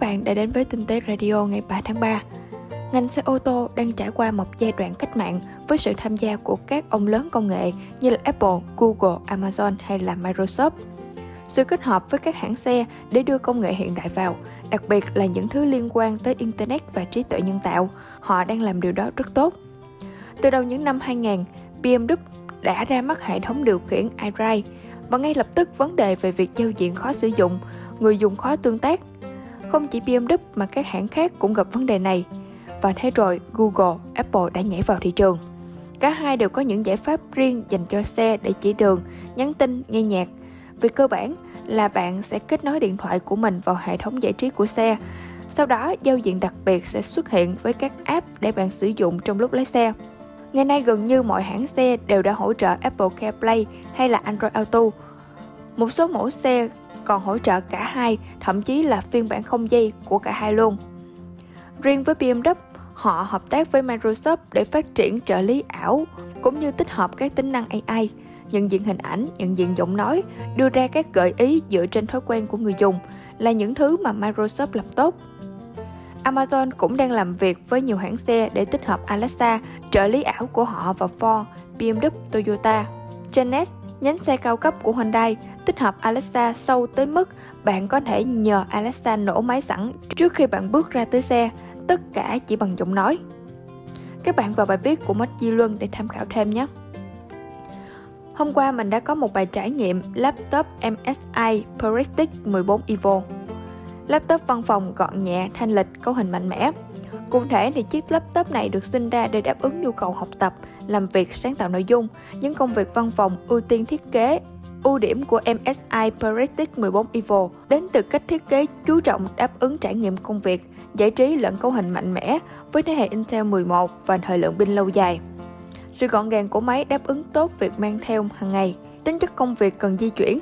các bạn đã đến với Tinh tế Radio ngày 3 tháng 3. Ngành xe ô tô đang trải qua một giai đoạn cách mạng với sự tham gia của các ông lớn công nghệ như là Apple, Google, Amazon hay là Microsoft. Sự kết hợp với các hãng xe để đưa công nghệ hiện đại vào, đặc biệt là những thứ liên quan tới Internet và trí tuệ nhân tạo, họ đang làm điều đó rất tốt. Từ đầu những năm 2000, BMW đã ra mắt hệ thống điều khiển iDrive và ngay lập tức vấn đề về việc giao diện khó sử dụng, người dùng khó tương tác. Không chỉ BMW mà các hãng khác cũng gặp vấn đề này. Và thế rồi Google, Apple đã nhảy vào thị trường. Cả hai đều có những giải pháp riêng dành cho xe để chỉ đường, nhắn tin, nghe nhạc. Về cơ bản là bạn sẽ kết nối điện thoại của mình vào hệ thống giải trí của xe. Sau đó, giao diện đặc biệt sẽ xuất hiện với các app để bạn sử dụng trong lúc lái xe. Ngày nay gần như mọi hãng xe đều đã hỗ trợ Apple CarPlay hay là Android Auto. Một số mẫu xe còn hỗ trợ cả hai, thậm chí là phiên bản không dây của cả hai luôn. Riêng với BMW, họ hợp tác với Microsoft để phát triển trợ lý ảo cũng như tích hợp các tính năng AI, nhận diện hình ảnh, nhận diện giọng nói, đưa ra các gợi ý dựa trên thói quen của người dùng là những thứ mà Microsoft làm tốt. Amazon cũng đang làm việc với nhiều hãng xe để tích hợp Alexa, trợ lý ảo của họ vào Ford, BMW, Toyota. Genesis, nhánh xe cao cấp của Hyundai, tích hợp Alexa sâu tới mức bạn có thể nhờ Alexa nổ máy sẵn trước khi bạn bước ra tới xe, tất cả chỉ bằng giọng nói. Các bạn vào bài viết của Mách Di Luân để tham khảo thêm nhé. Hôm qua mình đã có một bài trải nghiệm laptop MSI Prestige 14 Evo. Laptop văn phòng gọn nhẹ, thanh lịch, cấu hình mạnh mẽ. Cụ thể thì chiếc laptop này được sinh ra để đáp ứng nhu cầu học tập, làm việc, sáng tạo nội dung, những công việc văn phòng ưu tiên thiết kế. Ưu điểm của MSI Prestige 14 Evo đến từ cách thiết kế chú trọng đáp ứng trải nghiệm công việc, giải trí lẫn cấu hình mạnh mẽ với thế hệ Intel 11 và thời lượng pin lâu dài. Sự gọn gàng của máy đáp ứng tốt việc mang theo hàng ngày, tính chất công việc cần di chuyển,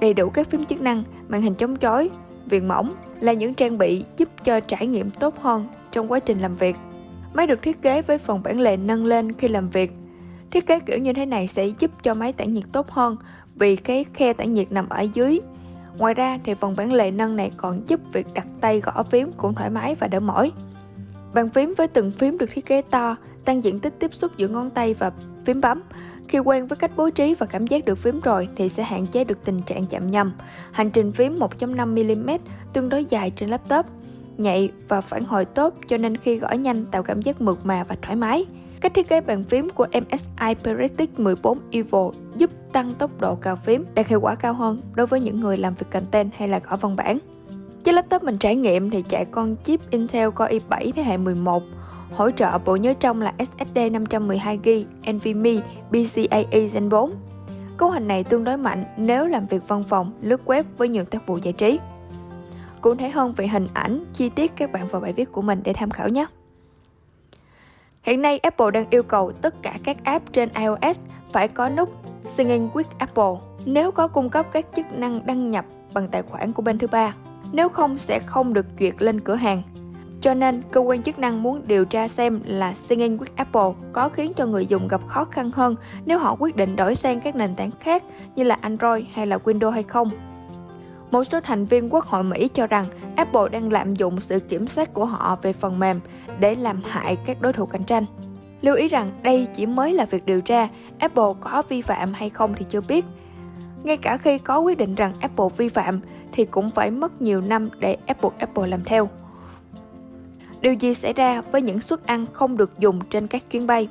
đầy đủ các phím chức năng, màn hình chống chói, viền mỏng là những trang bị giúp cho trải nghiệm tốt hơn trong quá trình làm việc. Máy được thiết kế với phần bản lề nâng lên khi làm việc. Thiết kế kiểu như thế này sẽ giúp cho máy tản nhiệt tốt hơn vì cái khe tản nhiệt nằm ở dưới. Ngoài ra thì phần bản lề nâng này còn giúp việc đặt tay gõ phím cũng thoải mái và đỡ mỏi. Bàn phím với từng phím được thiết kế to, tăng diện tích tiếp xúc giữa ngón tay và phím bấm, khi quen với cách bố trí và cảm giác được phím rồi thì sẽ hạn chế được tình trạng chạm nhầm. Hành trình phím 1.5mm tương đối dài trên laptop, nhạy và phản hồi tốt cho nên khi gõ nhanh tạo cảm giác mượt mà và thoải mái. Cách thiết kế bàn phím của MSI Prestige 14 Evo giúp tăng tốc độ cào phím, đạt hiệu quả cao hơn đối với những người làm việc content hay là gõ văn bản. Chiếc laptop mình trải nghiệm thì chạy con chip Intel Core i7 thế hệ 11 hỗ trợ bộ nhớ trong là SSD 512GB NVMe PCIe Gen 4. Cấu hình này tương đối mạnh nếu làm việc văn phòng, lướt web với nhiều tác vụ giải trí. Cụ thể hơn về hình ảnh, chi tiết các bạn vào bài viết của mình để tham khảo nhé. Hiện nay Apple đang yêu cầu tất cả các app trên iOS phải có nút Singing with Apple nếu có cung cấp các chức năng đăng nhập bằng tài khoản của bên thứ ba. Nếu không sẽ không được duyệt lên cửa hàng. Cho nên, cơ quan chức năng muốn điều tra xem là Singing with Apple có khiến cho người dùng gặp khó khăn hơn nếu họ quyết định đổi sang các nền tảng khác như là Android hay là Windows hay không. Một số thành viên Quốc hội Mỹ cho rằng Apple đang lạm dụng sự kiểm soát của họ về phần mềm để làm hại các đối thủ cạnh tranh. Lưu ý rằng đây chỉ mới là việc điều tra, Apple có vi phạm hay không thì chưa biết. Ngay cả khi có quyết định rằng Apple vi phạm thì cũng phải mất nhiều năm để Apple Apple làm theo. Điều gì xảy ra với những suất ăn không được dùng trên các chuyến bay?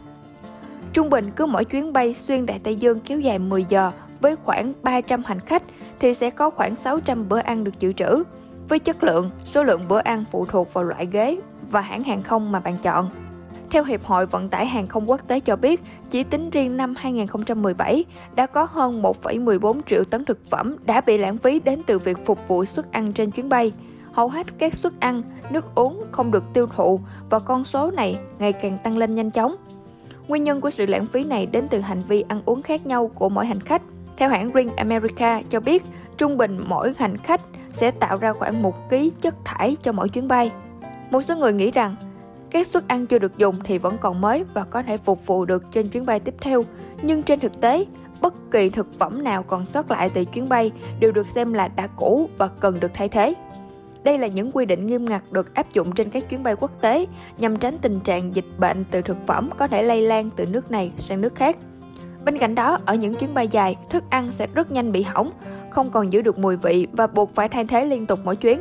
Trung bình cứ mỗi chuyến bay xuyên Đại Tây Dương kéo dài 10 giờ với khoảng 300 hành khách thì sẽ có khoảng 600 bữa ăn được dự trữ. Với chất lượng, số lượng bữa ăn phụ thuộc vào loại ghế và hãng hàng không mà bạn chọn. Theo Hiệp hội Vận tải Hàng không Quốc tế cho biết, chỉ tính riêng năm 2017 đã có hơn 1,14 triệu tấn thực phẩm đã bị lãng phí đến từ việc phục vụ suất ăn trên chuyến bay. Hầu hết các suất ăn, nước uống không được tiêu thụ và con số này ngày càng tăng lên nhanh chóng. Nguyên nhân của sự lãng phí này đến từ hành vi ăn uống khác nhau của mỗi hành khách. Theo hãng Ring America cho biết, trung bình mỗi hành khách sẽ tạo ra khoảng 1 kg chất thải cho mỗi chuyến bay. Một số người nghĩ rằng các suất ăn chưa được dùng thì vẫn còn mới và có thể phục vụ được trên chuyến bay tiếp theo, nhưng trên thực tế, bất kỳ thực phẩm nào còn sót lại từ chuyến bay đều được xem là đã cũ và cần được thay thế. Đây là những quy định nghiêm ngặt được áp dụng trên các chuyến bay quốc tế nhằm tránh tình trạng dịch bệnh từ thực phẩm có thể lây lan từ nước này sang nước khác. Bên cạnh đó, ở những chuyến bay dài, thức ăn sẽ rất nhanh bị hỏng, không còn giữ được mùi vị và buộc phải thay thế liên tục mỗi chuyến.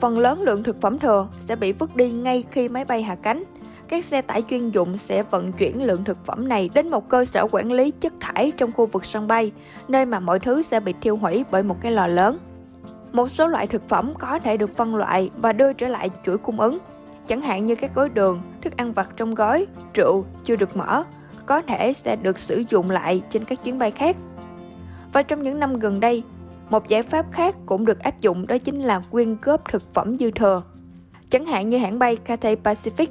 Phần lớn lượng thực phẩm thừa sẽ bị vứt đi ngay khi máy bay hạ cánh. Các xe tải chuyên dụng sẽ vận chuyển lượng thực phẩm này đến một cơ sở quản lý chất thải trong khu vực sân bay, nơi mà mọi thứ sẽ bị thiêu hủy bởi một cái lò lớn. Một số loại thực phẩm có thể được phân loại và đưa trở lại chuỗi cung ứng, chẳng hạn như các gói đường, thức ăn vặt trong gói, rượu chưa được mở, có thể sẽ được sử dụng lại trên các chuyến bay khác. Và trong những năm gần đây, một giải pháp khác cũng được áp dụng đó chính là quyên góp thực phẩm dư thừa. Chẳng hạn như hãng bay Cathay Pacific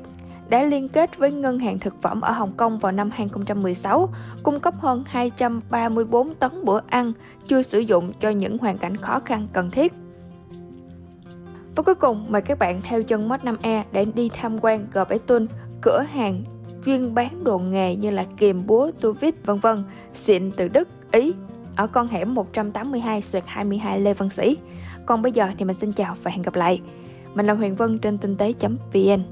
đã liên kết với ngân hàng thực phẩm ở Hồng Kông vào năm 2016, cung cấp hơn 234 tấn bữa ăn chưa sử dụng cho những hoàn cảnh khó khăn cần thiết. Và cuối cùng, mời các bạn theo chân Mod 5E để đi tham quan Gò bảy Tuân, cửa hàng chuyên bán đồ nghề như là kìm búa, tu vít, vân vân, xịn từ Đức, Ý, ở con hẻm 182 22 Lê Văn Sĩ. Còn bây giờ thì mình xin chào và hẹn gặp lại. Mình là Huyền Vân trên tinh tế.vn.